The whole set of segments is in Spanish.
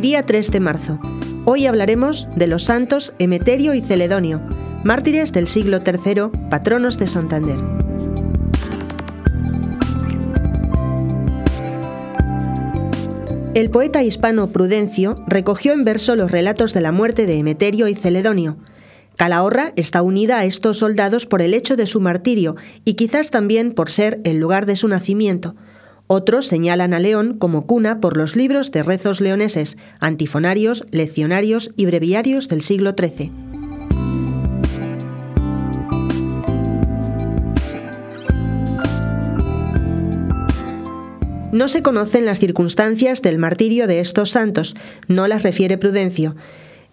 día 3 de marzo. Hoy hablaremos de los santos Emeterio y Celedonio, mártires del siglo III, patronos de Santander. El poeta hispano Prudencio recogió en verso los relatos de la muerte de Emeterio y Celedonio. Calahorra está unida a estos soldados por el hecho de su martirio y quizás también por ser el lugar de su nacimiento. Otros señalan a León como cuna por los libros de rezos leoneses, antifonarios, leccionarios y breviarios del siglo XIII. No se conocen las circunstancias del martirio de estos santos, no las refiere Prudencio.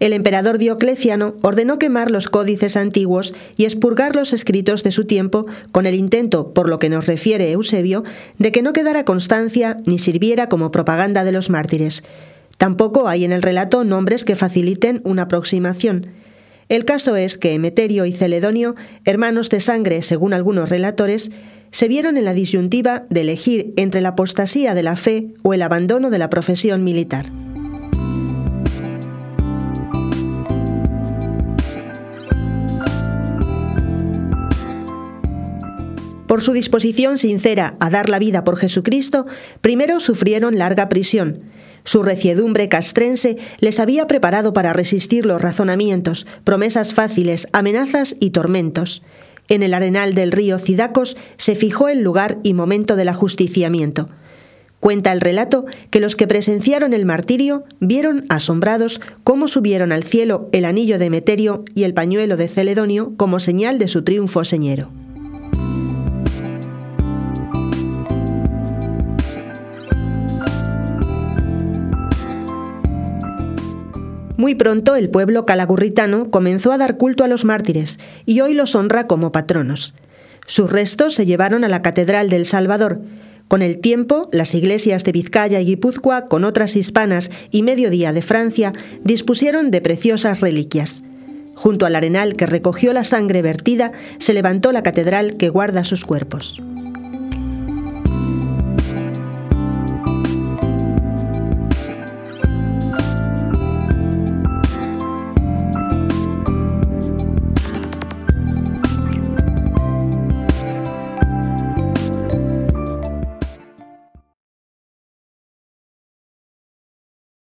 El emperador Diocleciano ordenó quemar los códices antiguos y expurgar los escritos de su tiempo con el intento, por lo que nos refiere Eusebio, de que no quedara constancia ni sirviera como propaganda de los mártires. Tampoco hay en el relato nombres que faciliten una aproximación. El caso es que Emeterio y Celedonio, hermanos de sangre según algunos relatores, se vieron en la disyuntiva de elegir entre la apostasía de la fe o el abandono de la profesión militar. Por su disposición sincera a dar la vida por Jesucristo, primero sufrieron larga prisión. Su reciedumbre castrense les había preparado para resistir los razonamientos, promesas fáciles, amenazas y tormentos. En el arenal del río Cidacos se fijó el lugar y momento del ajusticiamiento. Cuenta el relato que los que presenciaron el martirio vieron asombrados cómo subieron al cielo el anillo de Meterio y el pañuelo de Celedonio como señal de su triunfo señero. Muy pronto el pueblo calagurritano comenzó a dar culto a los mártires y hoy los honra como patronos. Sus restos se llevaron a la Catedral del Salvador. Con el tiempo, las iglesias de Vizcaya y Guipúzcoa, con otras hispanas y Mediodía de Francia, dispusieron de preciosas reliquias. Junto al arenal que recogió la sangre vertida, se levantó la catedral que guarda sus cuerpos.